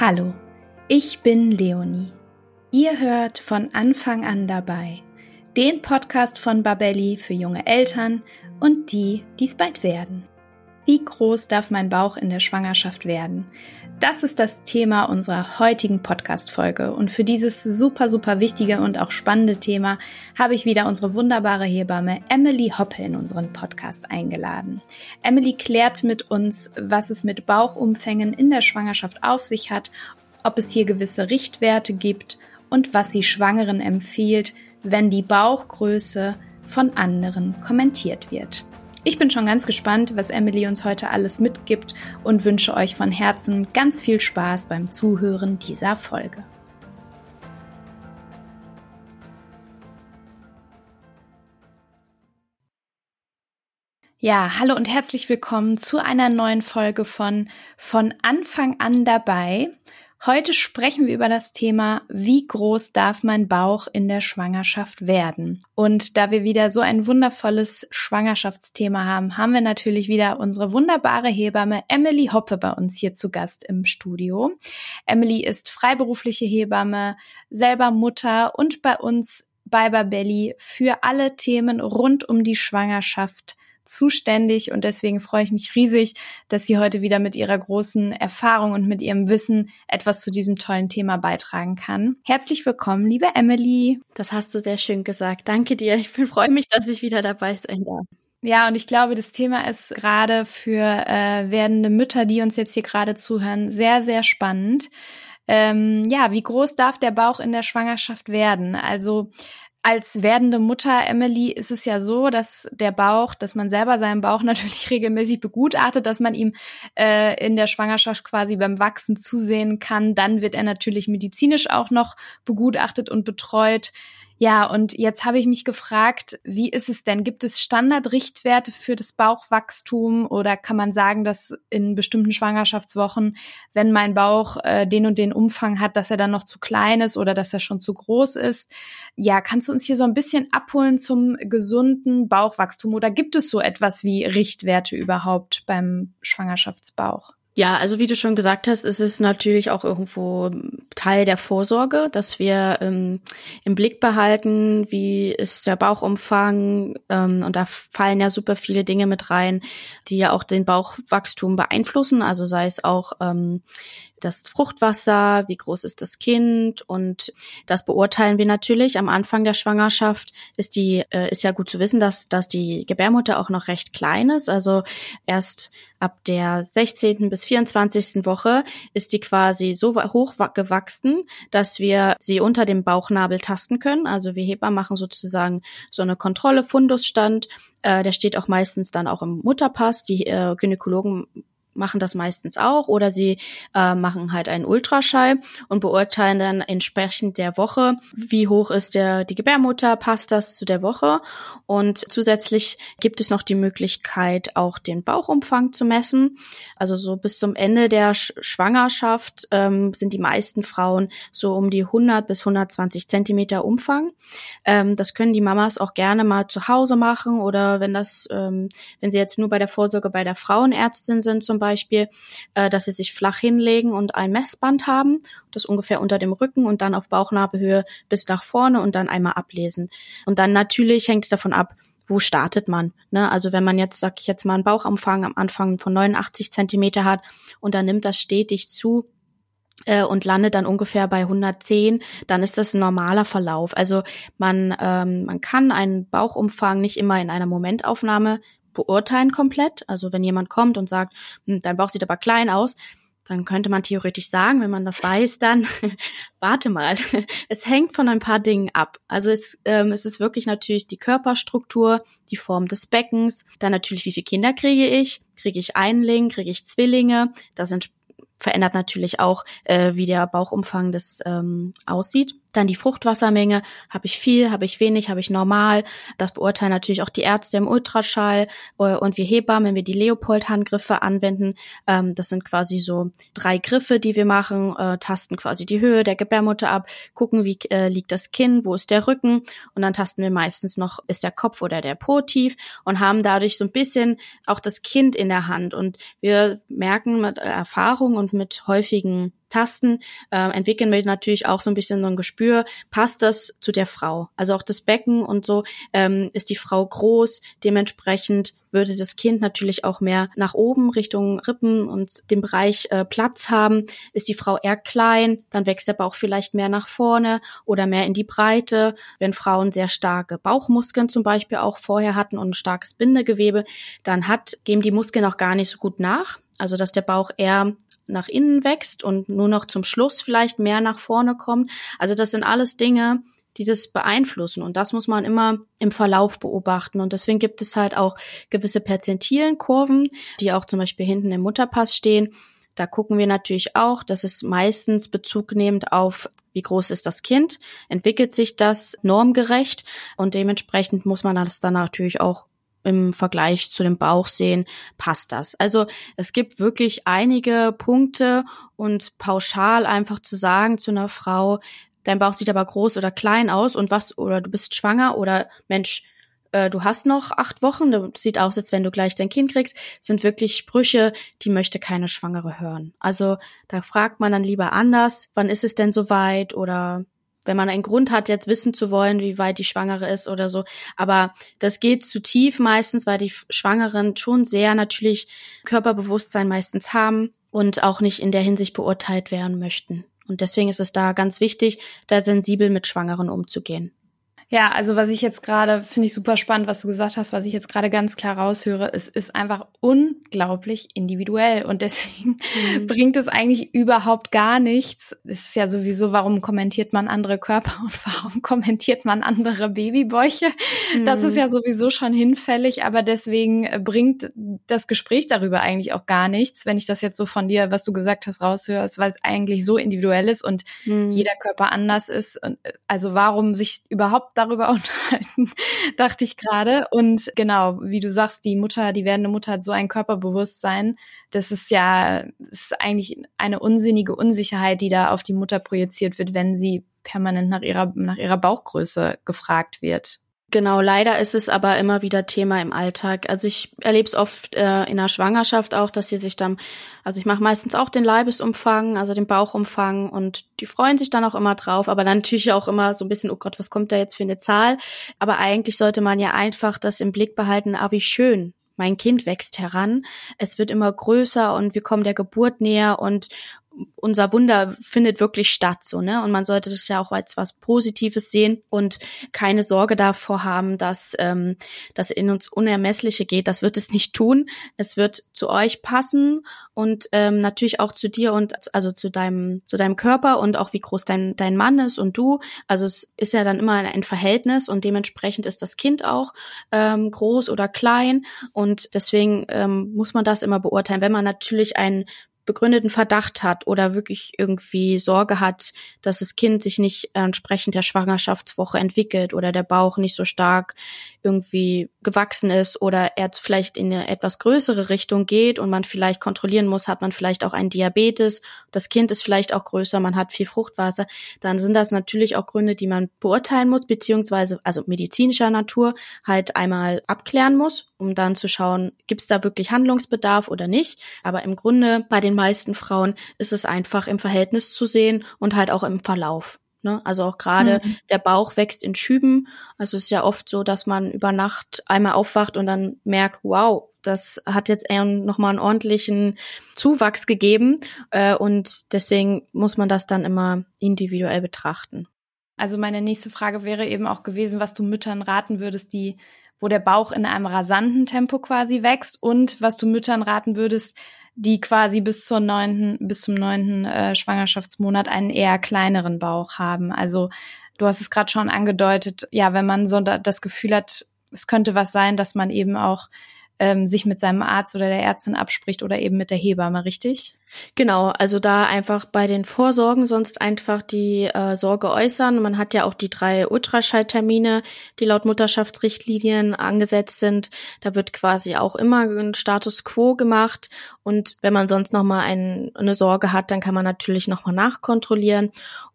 Hallo, ich bin Leonie. Ihr hört von Anfang an dabei den Podcast von Babelli für junge Eltern und die, die es bald werden. Wie groß darf mein Bauch in der Schwangerschaft werden? Das ist das Thema unserer heutigen Podcast-Folge. Und für dieses super, super wichtige und auch spannende Thema habe ich wieder unsere wunderbare Hebamme Emily Hoppe in unseren Podcast eingeladen. Emily klärt mit uns, was es mit Bauchumfängen in der Schwangerschaft auf sich hat, ob es hier gewisse Richtwerte gibt und was sie Schwangeren empfiehlt, wenn die Bauchgröße von anderen kommentiert wird. Ich bin schon ganz gespannt, was Emily uns heute alles mitgibt und wünsche euch von Herzen ganz viel Spaß beim Zuhören dieser Folge. Ja, hallo und herzlich willkommen zu einer neuen Folge von Von Anfang an dabei. Heute sprechen wir über das Thema, wie groß darf mein Bauch in der Schwangerschaft werden? Und da wir wieder so ein wundervolles Schwangerschaftsthema haben, haben wir natürlich wieder unsere wunderbare Hebamme Emily Hoppe bei uns hier zu Gast im Studio. Emily ist freiberufliche Hebamme, selber Mutter und bei uns bei Babelli für alle Themen rund um die Schwangerschaft zuständig und deswegen freue ich mich riesig, dass sie heute wieder mit ihrer großen Erfahrung und mit ihrem Wissen etwas zu diesem tollen Thema beitragen kann. Herzlich willkommen, liebe Emily. Das hast du sehr schön gesagt. Danke dir. Ich freue mich, dass ich wieder dabei sein darf. Ja, und ich glaube, das Thema ist gerade für äh, werdende Mütter, die uns jetzt hier gerade zuhören, sehr, sehr spannend. Ähm, ja, wie groß darf der Bauch in der Schwangerschaft werden? Also als werdende Mutter, Emily, ist es ja so, dass der Bauch, dass man selber seinen Bauch natürlich regelmäßig begutachtet, dass man ihm äh, in der Schwangerschaft quasi beim Wachsen zusehen kann. Dann wird er natürlich medizinisch auch noch begutachtet und betreut. Ja, und jetzt habe ich mich gefragt, wie ist es denn? Gibt es Standardrichtwerte für das Bauchwachstum oder kann man sagen, dass in bestimmten Schwangerschaftswochen, wenn mein Bauch äh, den und den Umfang hat, dass er dann noch zu klein ist oder dass er schon zu groß ist? Ja, kannst du uns hier so ein bisschen abholen zum gesunden Bauchwachstum oder gibt es so etwas wie Richtwerte überhaupt beim Schwangerschaftsbauch? Ja, also wie du schon gesagt hast, ist es natürlich auch irgendwo Teil der Vorsorge, dass wir ähm, im Blick behalten, wie ist der Bauchumfang ähm, und da fallen ja super viele Dinge mit rein, die ja auch den Bauchwachstum beeinflussen, also sei es auch ähm, das Fruchtwasser, wie groß ist das Kind und das beurteilen wir natürlich. Am Anfang der Schwangerschaft ist die äh, ist ja gut zu wissen, dass dass die Gebärmutter auch noch recht klein ist. Also erst ab der 16. bis 24. Woche ist die quasi so hoch gewachsen, dass wir sie unter dem Bauchnabel tasten können. Also wir Hebammen machen sozusagen so eine Kontrolle, Fundusstand. Äh, der steht auch meistens dann auch im Mutterpass. Die äh, Gynäkologen machen das meistens auch oder sie äh, machen halt einen Ultraschall und beurteilen dann entsprechend der Woche, wie hoch ist der die Gebärmutter, passt das zu der Woche und zusätzlich gibt es noch die Möglichkeit auch den Bauchumfang zu messen. Also so bis zum Ende der Sch Schwangerschaft ähm, sind die meisten Frauen so um die 100 bis 120 Zentimeter Umfang. Ähm, das können die Mamas auch gerne mal zu Hause machen oder wenn das ähm, wenn sie jetzt nur bei der Vorsorge bei der Frauenärztin sind zum Beispiel, äh, dass sie sich flach hinlegen und ein Messband haben, das ungefähr unter dem Rücken und dann auf Bauchnabelhöhe bis nach vorne und dann einmal ablesen. Und dann natürlich hängt es davon ab, wo startet man? Ne? Also wenn man jetzt, sag ich jetzt mal, einen Bauchumfang am Anfang von 89 Zentimeter hat und dann nimmt das stetig zu, äh, und landet dann ungefähr bei 110, dann ist das ein normaler Verlauf. Also man, ähm, man kann einen Bauchumfang nicht immer in einer Momentaufnahme beurteilen komplett. Also wenn jemand kommt und sagt, hm, dein Bauch sieht aber klein aus, dann könnte man theoretisch sagen, wenn man das weiß, dann warte mal. Es hängt von ein paar Dingen ab. Also es, ähm, es ist wirklich natürlich die Körperstruktur, die Form des Beckens, dann natürlich, wie viele Kinder kriege ich? Kriege ich Einling, kriege ich Zwillinge? Das verändert natürlich auch, äh, wie der Bauchumfang des ähm, aussieht. Dann die Fruchtwassermenge. Habe ich viel, habe ich wenig, habe ich normal. Das beurteilen natürlich auch die Ärzte im Ultraschall äh, und wir Hebammen, wenn wir die Leopold-Handgriffe anwenden. Ähm, das sind quasi so drei Griffe, die wir machen, äh, tasten quasi die Höhe der Gebärmutter ab, gucken, wie äh, liegt das Kinn, wo ist der Rücken und dann tasten wir meistens noch, ist der Kopf oder der Po tief und haben dadurch so ein bisschen auch das Kind in der Hand. Und wir merken mit Erfahrung und mit häufigen tasten, äh, entwickeln wir natürlich auch so ein bisschen so ein Gespür, passt das zu der Frau? Also auch das Becken und so, ähm, ist die Frau groß, dementsprechend würde das Kind natürlich auch mehr nach oben Richtung Rippen und dem Bereich äh, Platz haben. Ist die Frau eher klein, dann wächst der Bauch vielleicht mehr nach vorne oder mehr in die Breite. Wenn Frauen sehr starke Bauchmuskeln zum Beispiel auch vorher hatten und ein starkes Bindegewebe, dann hat, geben die Muskeln auch gar nicht so gut nach. Also dass der Bauch eher nach innen wächst und nur noch zum Schluss vielleicht mehr nach vorne kommt. Also das sind alles Dinge, die das beeinflussen. Und das muss man immer im Verlauf beobachten. Und deswegen gibt es halt auch gewisse Perzentilenkurven, die auch zum Beispiel hinten im Mutterpass stehen. Da gucken wir natürlich auch, dass es meistens Bezug nehmend auf, wie groß ist das Kind, entwickelt sich das normgerecht und dementsprechend muss man das dann natürlich auch im Vergleich zu dem Bauch sehen, passt das. Also es gibt wirklich einige Punkte und pauschal einfach zu sagen zu einer Frau, dein Bauch sieht aber groß oder klein aus und was, oder du bist schwanger oder Mensch, äh, du hast noch acht Wochen, das sieht aus, als wenn du gleich dein Kind kriegst, sind wirklich Sprüche, die möchte keine Schwangere hören. Also da fragt man dann lieber anders, wann ist es denn soweit oder wenn man einen Grund hat, jetzt wissen zu wollen, wie weit die Schwangere ist oder so. Aber das geht zu tief meistens, weil die Schwangeren schon sehr natürlich Körperbewusstsein meistens haben und auch nicht in der Hinsicht beurteilt werden möchten. Und deswegen ist es da ganz wichtig, da sensibel mit Schwangeren umzugehen. Ja, also was ich jetzt gerade, finde ich super spannend, was du gesagt hast, was ich jetzt gerade ganz klar raushöre, es ist einfach unglaublich individuell und deswegen mhm. bringt es eigentlich überhaupt gar nichts. Es ist ja sowieso, warum kommentiert man andere Körper und warum kommentiert man andere Babybäuche? Mhm. Das ist mhm. ja sowieso schon hinfällig, aber deswegen äh, bringt das Gespräch darüber eigentlich auch gar nichts, wenn ich das jetzt so von dir, was du gesagt hast, raushöre, weil es eigentlich so individuell ist und mhm. jeder Körper anders ist. Äh, also warum sich überhaupt darüber unterhalten, dachte ich gerade. Und genau, wie du sagst, die Mutter, die werdende Mutter hat so ein Körperbewusstsein. Das ist ja, ist eigentlich eine unsinnige Unsicherheit, die da auf die Mutter projiziert wird, wenn sie permanent nach ihrer, nach ihrer Bauchgröße gefragt wird. Genau, leider ist es aber immer wieder Thema im Alltag. Also ich erlebe es oft äh, in der Schwangerschaft auch, dass sie sich dann, also ich mache meistens auch den Leibesumfang, also den Bauchumfang und die freuen sich dann auch immer drauf, aber dann natürlich auch immer so ein bisschen, oh Gott, was kommt da jetzt für eine Zahl? Aber eigentlich sollte man ja einfach das im Blick behalten, ah, wie schön, mein Kind wächst heran, es wird immer größer und wir kommen der Geburt näher und unser Wunder findet wirklich statt, so, ne? Und man sollte das ja auch als was Positives sehen und keine Sorge davor haben, dass ähm, das in uns Unermessliche geht. Das wird es nicht tun. Es wird zu euch passen und ähm, natürlich auch zu dir und also zu deinem zu deinem Körper und auch wie groß dein dein Mann ist und du. Also es ist ja dann immer ein Verhältnis und dementsprechend ist das Kind auch ähm, groß oder klein und deswegen ähm, muss man das immer beurteilen. Wenn man natürlich einen begründeten Verdacht hat oder wirklich irgendwie Sorge hat, dass das Kind sich nicht entsprechend der Schwangerschaftswoche entwickelt oder der Bauch nicht so stark irgendwie gewachsen ist oder er vielleicht in eine etwas größere Richtung geht und man vielleicht kontrollieren muss, hat man vielleicht auch einen Diabetes, das Kind ist vielleicht auch größer, man hat viel Fruchtwasser, dann sind das natürlich auch Gründe, die man beurteilen muss, beziehungsweise also medizinischer Natur halt einmal abklären muss, um dann zu schauen, gibt es da wirklich Handlungsbedarf oder nicht. Aber im Grunde bei den meisten Frauen ist es einfach im Verhältnis zu sehen und halt auch im Verlauf. Ne? Also auch gerade mhm. der Bauch wächst in Schüben. Also es ist ja oft so, dass man über Nacht einmal aufwacht und dann merkt, wow, das hat jetzt eher nochmal einen ordentlichen Zuwachs gegeben. Äh, und deswegen muss man das dann immer individuell betrachten. Also meine nächste Frage wäre eben auch gewesen, was du Müttern raten würdest, die, wo der Bauch in einem rasanten Tempo quasi wächst und was du Müttern raten würdest, die quasi bis zur neunten, bis zum neunten äh, Schwangerschaftsmonat einen eher kleineren Bauch haben. Also du hast es gerade schon angedeutet, ja, wenn man so das Gefühl hat, es könnte was sein, dass man eben auch ähm, sich mit seinem Arzt oder der Ärztin abspricht oder eben mit der Hebamme, richtig? Genau, also da einfach bei den Vorsorgen sonst einfach die äh, Sorge äußern. Man hat ja auch die drei Ultraschalltermine, die laut Mutterschaftsrichtlinien angesetzt sind. Da wird quasi auch immer ein Status quo gemacht. Und wenn man sonst nochmal ein, eine Sorge hat, dann kann man natürlich nochmal nachkontrollieren.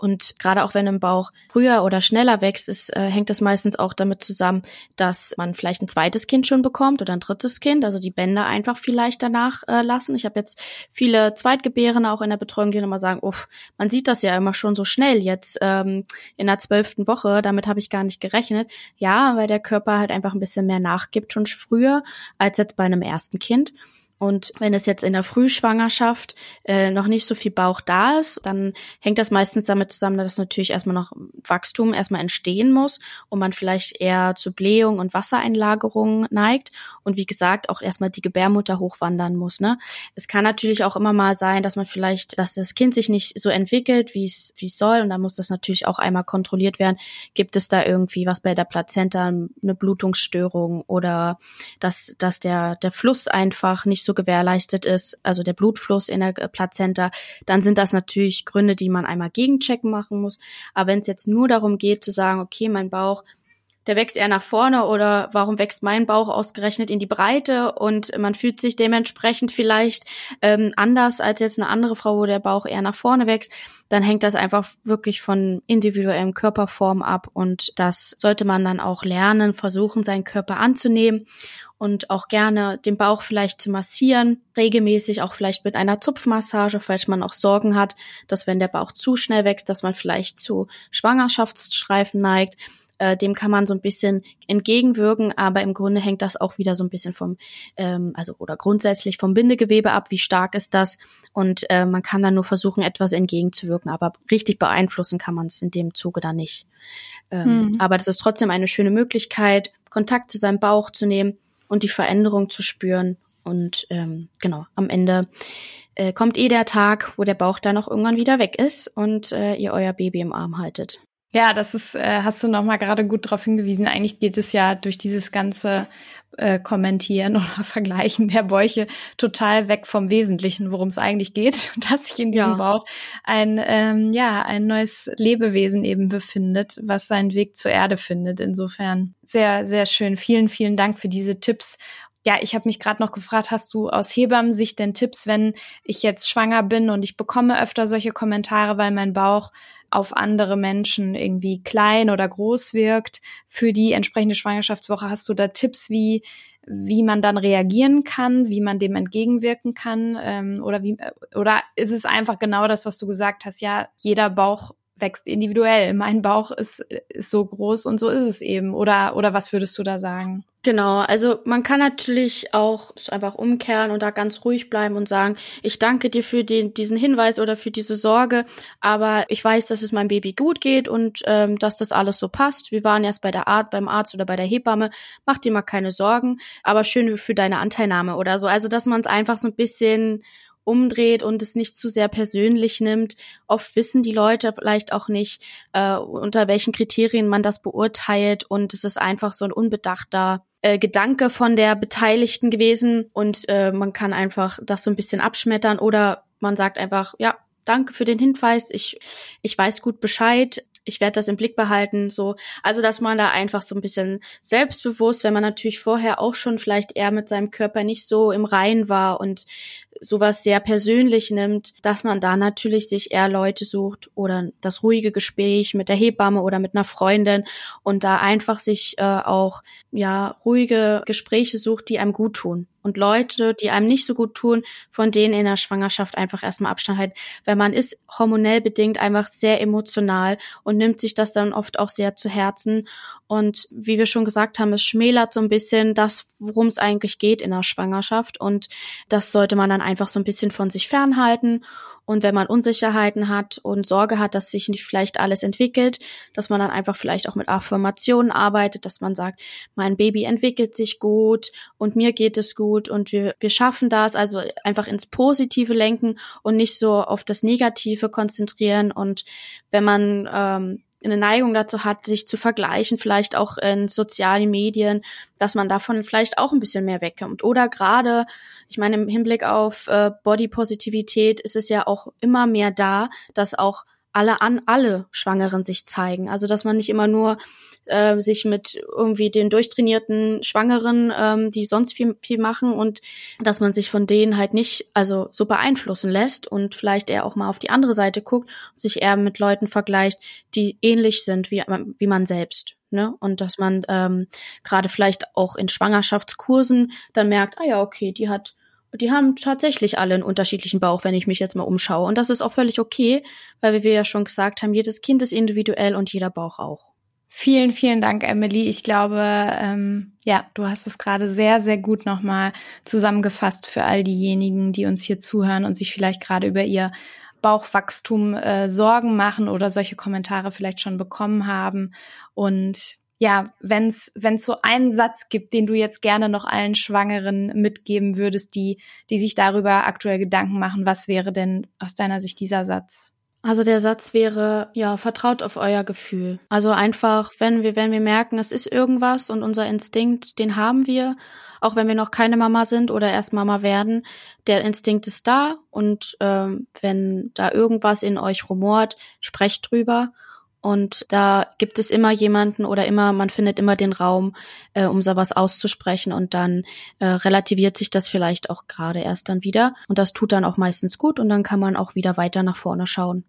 Und gerade auch wenn im Bauch früher oder schneller wächst, ist, äh, hängt das meistens auch damit zusammen, dass man vielleicht ein zweites Kind schon bekommt oder ein drittes Kind, also die Bänder einfach vielleicht danach äh, lassen. Ich habe jetzt viele Zweitgebärende auch in der Betreuung, die nochmal sagen, uff, man sieht das ja immer schon so schnell jetzt ähm, in der zwölften Woche, damit habe ich gar nicht gerechnet. Ja, weil der Körper halt einfach ein bisschen mehr nachgibt schon früher als jetzt bei einem ersten Kind. Und wenn es jetzt in der Frühschwangerschaft äh, noch nicht so viel Bauch da ist, dann hängt das meistens damit zusammen, dass natürlich erstmal noch Wachstum erstmal entstehen muss und man vielleicht eher zu Blähung und Wassereinlagerung neigt und wie gesagt auch erstmal die Gebärmutter hochwandern muss. Ne? Es kann natürlich auch immer mal sein, dass man vielleicht, dass das Kind sich nicht so entwickelt, wie es wie es soll und dann muss das natürlich auch einmal kontrolliert werden. Gibt es da irgendwie was bei der Plazenta, eine Blutungsstörung oder dass dass der der Fluss einfach nicht so so gewährleistet ist, also der Blutfluss in der Plazenta, dann sind das natürlich Gründe, die man einmal gegenchecken machen muss. Aber wenn es jetzt nur darum geht zu sagen, okay, mein Bauch, der wächst eher nach vorne oder warum wächst mein Bauch ausgerechnet in die Breite? Und man fühlt sich dementsprechend vielleicht ähm, anders als jetzt eine andere Frau, wo der Bauch eher nach vorne wächst, dann hängt das einfach wirklich von individuellem Körperform ab. Und das sollte man dann auch lernen, versuchen, seinen Körper anzunehmen und auch gerne den Bauch vielleicht zu massieren, regelmäßig auch vielleicht mit einer Zupfmassage, falls man auch Sorgen hat, dass wenn der Bauch zu schnell wächst, dass man vielleicht zu Schwangerschaftsstreifen neigt. Äh, dem kann man so ein bisschen entgegenwirken, aber im Grunde hängt das auch wieder so ein bisschen vom, ähm, also oder grundsätzlich vom Bindegewebe ab, wie stark ist das und äh, man kann dann nur versuchen, etwas entgegenzuwirken, aber richtig beeinflussen kann man es in dem Zuge dann nicht. Ähm, hm. Aber das ist trotzdem eine schöne Möglichkeit, Kontakt zu seinem Bauch zu nehmen und die Veränderung zu spüren. Und ähm, genau, am Ende äh, kommt eh der Tag, wo der Bauch dann auch irgendwann wieder weg ist und äh, ihr euer Baby im Arm haltet. Ja, das ist, äh, hast du noch mal gerade gut darauf hingewiesen. Eigentlich geht es ja durch dieses ganze äh, Kommentieren oder Vergleichen der Bäuche total weg vom Wesentlichen, worum es eigentlich geht, dass sich in diesem ja. Bauch ein ähm, ja ein neues Lebewesen eben befindet, was seinen Weg zur Erde findet. Insofern sehr sehr schön. Vielen vielen Dank für diese Tipps ja, ich habe mich gerade noch gefragt, hast du aus Hebammensicht denn Tipps, wenn ich jetzt schwanger bin und ich bekomme öfter solche Kommentare, weil mein Bauch auf andere Menschen irgendwie klein oder groß wirkt für die entsprechende Schwangerschaftswoche. Hast du da Tipps, wie wie man dann reagieren kann, wie man dem entgegenwirken kann, ähm, oder wie oder ist es einfach genau das, was du gesagt hast? Ja, jeder Bauch wächst individuell. Mein Bauch ist, ist so groß und so ist es eben. Oder, oder was würdest du da sagen? Genau, also man kann natürlich auch einfach umkehren und da ganz ruhig bleiben und sagen, ich danke dir für den, diesen Hinweis oder für diese Sorge, aber ich weiß, dass es meinem Baby gut geht und ähm, dass das alles so passt. Wir waren erst bei der Art, beim Arzt oder bei der Hebamme, mach dir mal keine Sorgen, aber schön für deine Anteilnahme oder so. Also dass man es einfach so ein bisschen umdreht und es nicht zu sehr persönlich nimmt. Oft wissen die Leute vielleicht auch nicht, äh, unter welchen Kriterien man das beurteilt und es ist einfach so ein unbedachter äh, Gedanke von der Beteiligten gewesen und äh, man kann einfach das so ein bisschen abschmettern oder man sagt einfach, ja, danke für den Hinweis, ich, ich weiß gut Bescheid, ich werde das im Blick behalten, so. Also, dass man da einfach so ein bisschen selbstbewusst, wenn man natürlich vorher auch schon vielleicht eher mit seinem Körper nicht so im Rein war und sowas sehr persönlich nimmt, dass man da natürlich sich eher Leute sucht oder das ruhige Gespräch mit der Hebamme oder mit einer Freundin und da einfach sich äh, auch ja ruhige Gespräche sucht, die einem gut tun und Leute, die einem nicht so gut tun, von denen in der Schwangerschaft einfach erstmal Abstand halten, weil man ist hormonell bedingt einfach sehr emotional und nimmt sich das dann oft auch sehr zu Herzen. Und wie wir schon gesagt haben, es schmälert so ein bisschen das, worum es eigentlich geht in der Schwangerschaft. Und das sollte man dann einfach so ein bisschen von sich fernhalten und wenn man Unsicherheiten hat und Sorge hat, dass sich nicht vielleicht alles entwickelt, dass man dann einfach vielleicht auch mit Affirmationen arbeitet, dass man sagt, mein Baby entwickelt sich gut und mir geht es gut und wir, wir schaffen das. Also einfach ins Positive lenken und nicht so auf das Negative konzentrieren. Und wenn man ähm, eine Neigung dazu hat, sich zu vergleichen, vielleicht auch in sozialen Medien, dass man davon vielleicht auch ein bisschen mehr wegkommt. Oder gerade, ich meine, im Hinblick auf äh, Body Positivität ist es ja auch immer mehr da, dass auch alle an alle Schwangeren sich zeigen. Also dass man nicht immer nur äh, sich mit irgendwie den durchtrainierten Schwangeren, ähm, die sonst viel, viel machen und dass man sich von denen halt nicht also so beeinflussen lässt und vielleicht eher auch mal auf die andere Seite guckt und sich eher mit Leuten vergleicht, die ähnlich sind wie, wie man selbst. Ne? Und dass man ähm, gerade vielleicht auch in Schwangerschaftskursen dann merkt, ah ja, okay, die hat die haben tatsächlich alle einen unterschiedlichen Bauch, wenn ich mich jetzt mal umschaue. Und das ist auch völlig okay, weil wie wir ja schon gesagt haben, jedes Kind ist individuell und jeder Bauch auch. Vielen, vielen Dank, Emily. Ich glaube, ähm, ja, du hast es gerade sehr, sehr gut nochmal zusammengefasst für all diejenigen, die uns hier zuhören und sich vielleicht gerade über ihr Bauchwachstum äh, Sorgen machen oder solche Kommentare vielleicht schon bekommen haben. Und ja, wenn es so einen Satz gibt, den du jetzt gerne noch allen Schwangeren mitgeben würdest, die, die sich darüber aktuell Gedanken machen, was wäre denn aus deiner Sicht dieser Satz? Also der Satz wäre, ja, vertraut auf euer Gefühl. Also einfach, wenn wir, wenn wir merken, es ist irgendwas und unser Instinkt, den haben wir, auch wenn wir noch keine Mama sind oder erst Mama werden, der Instinkt ist da und ähm, wenn da irgendwas in euch rumort, sprecht drüber. Und da gibt es immer jemanden oder immer, man findet immer den Raum, äh, um sowas auszusprechen und dann äh, relativiert sich das vielleicht auch gerade erst dann wieder. Und das tut dann auch meistens gut und dann kann man auch wieder weiter nach vorne schauen.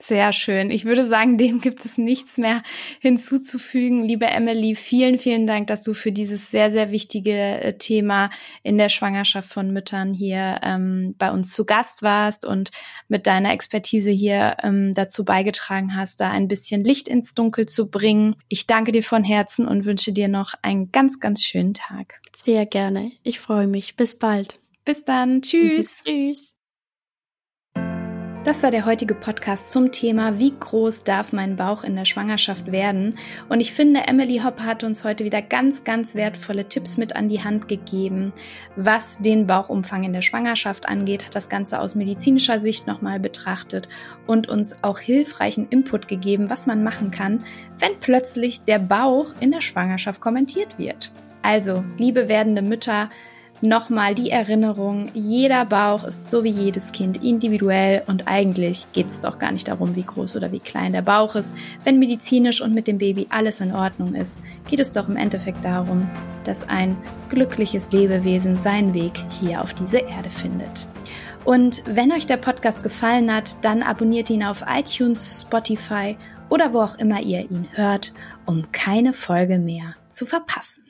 Sehr schön. Ich würde sagen, dem gibt es nichts mehr hinzuzufügen. Liebe Emily, vielen, vielen Dank, dass du für dieses sehr, sehr wichtige äh, Thema in der Schwangerschaft von Müttern hier ähm, bei uns zu Gast warst und mit deiner Expertise hier ähm, dazu beigetragen hast, da ein bisschen Licht ins Dunkel zu bringen. Ich danke dir von Herzen und wünsche dir noch einen ganz, ganz schönen Tag. Sehr gerne. Ich freue mich. Bis bald. Bis dann. Tschüss. Tschüss. Das war der heutige Podcast zum Thema, wie groß darf mein Bauch in der Schwangerschaft werden? Und ich finde, Emily Hoppe hat uns heute wieder ganz, ganz wertvolle Tipps mit an die Hand gegeben, was den Bauchumfang in der Schwangerschaft angeht, hat das Ganze aus medizinischer Sicht nochmal betrachtet und uns auch hilfreichen Input gegeben, was man machen kann, wenn plötzlich der Bauch in der Schwangerschaft kommentiert wird. Also, liebe werdende Mütter, Nochmal die Erinnerung, jeder Bauch ist so wie jedes Kind individuell und eigentlich geht es doch gar nicht darum, wie groß oder wie klein der Bauch ist. Wenn medizinisch und mit dem Baby alles in Ordnung ist, geht es doch im Endeffekt darum, dass ein glückliches Lebewesen seinen Weg hier auf diese Erde findet. Und wenn euch der Podcast gefallen hat, dann abonniert ihn auf iTunes, Spotify oder wo auch immer ihr ihn hört, um keine Folge mehr zu verpassen.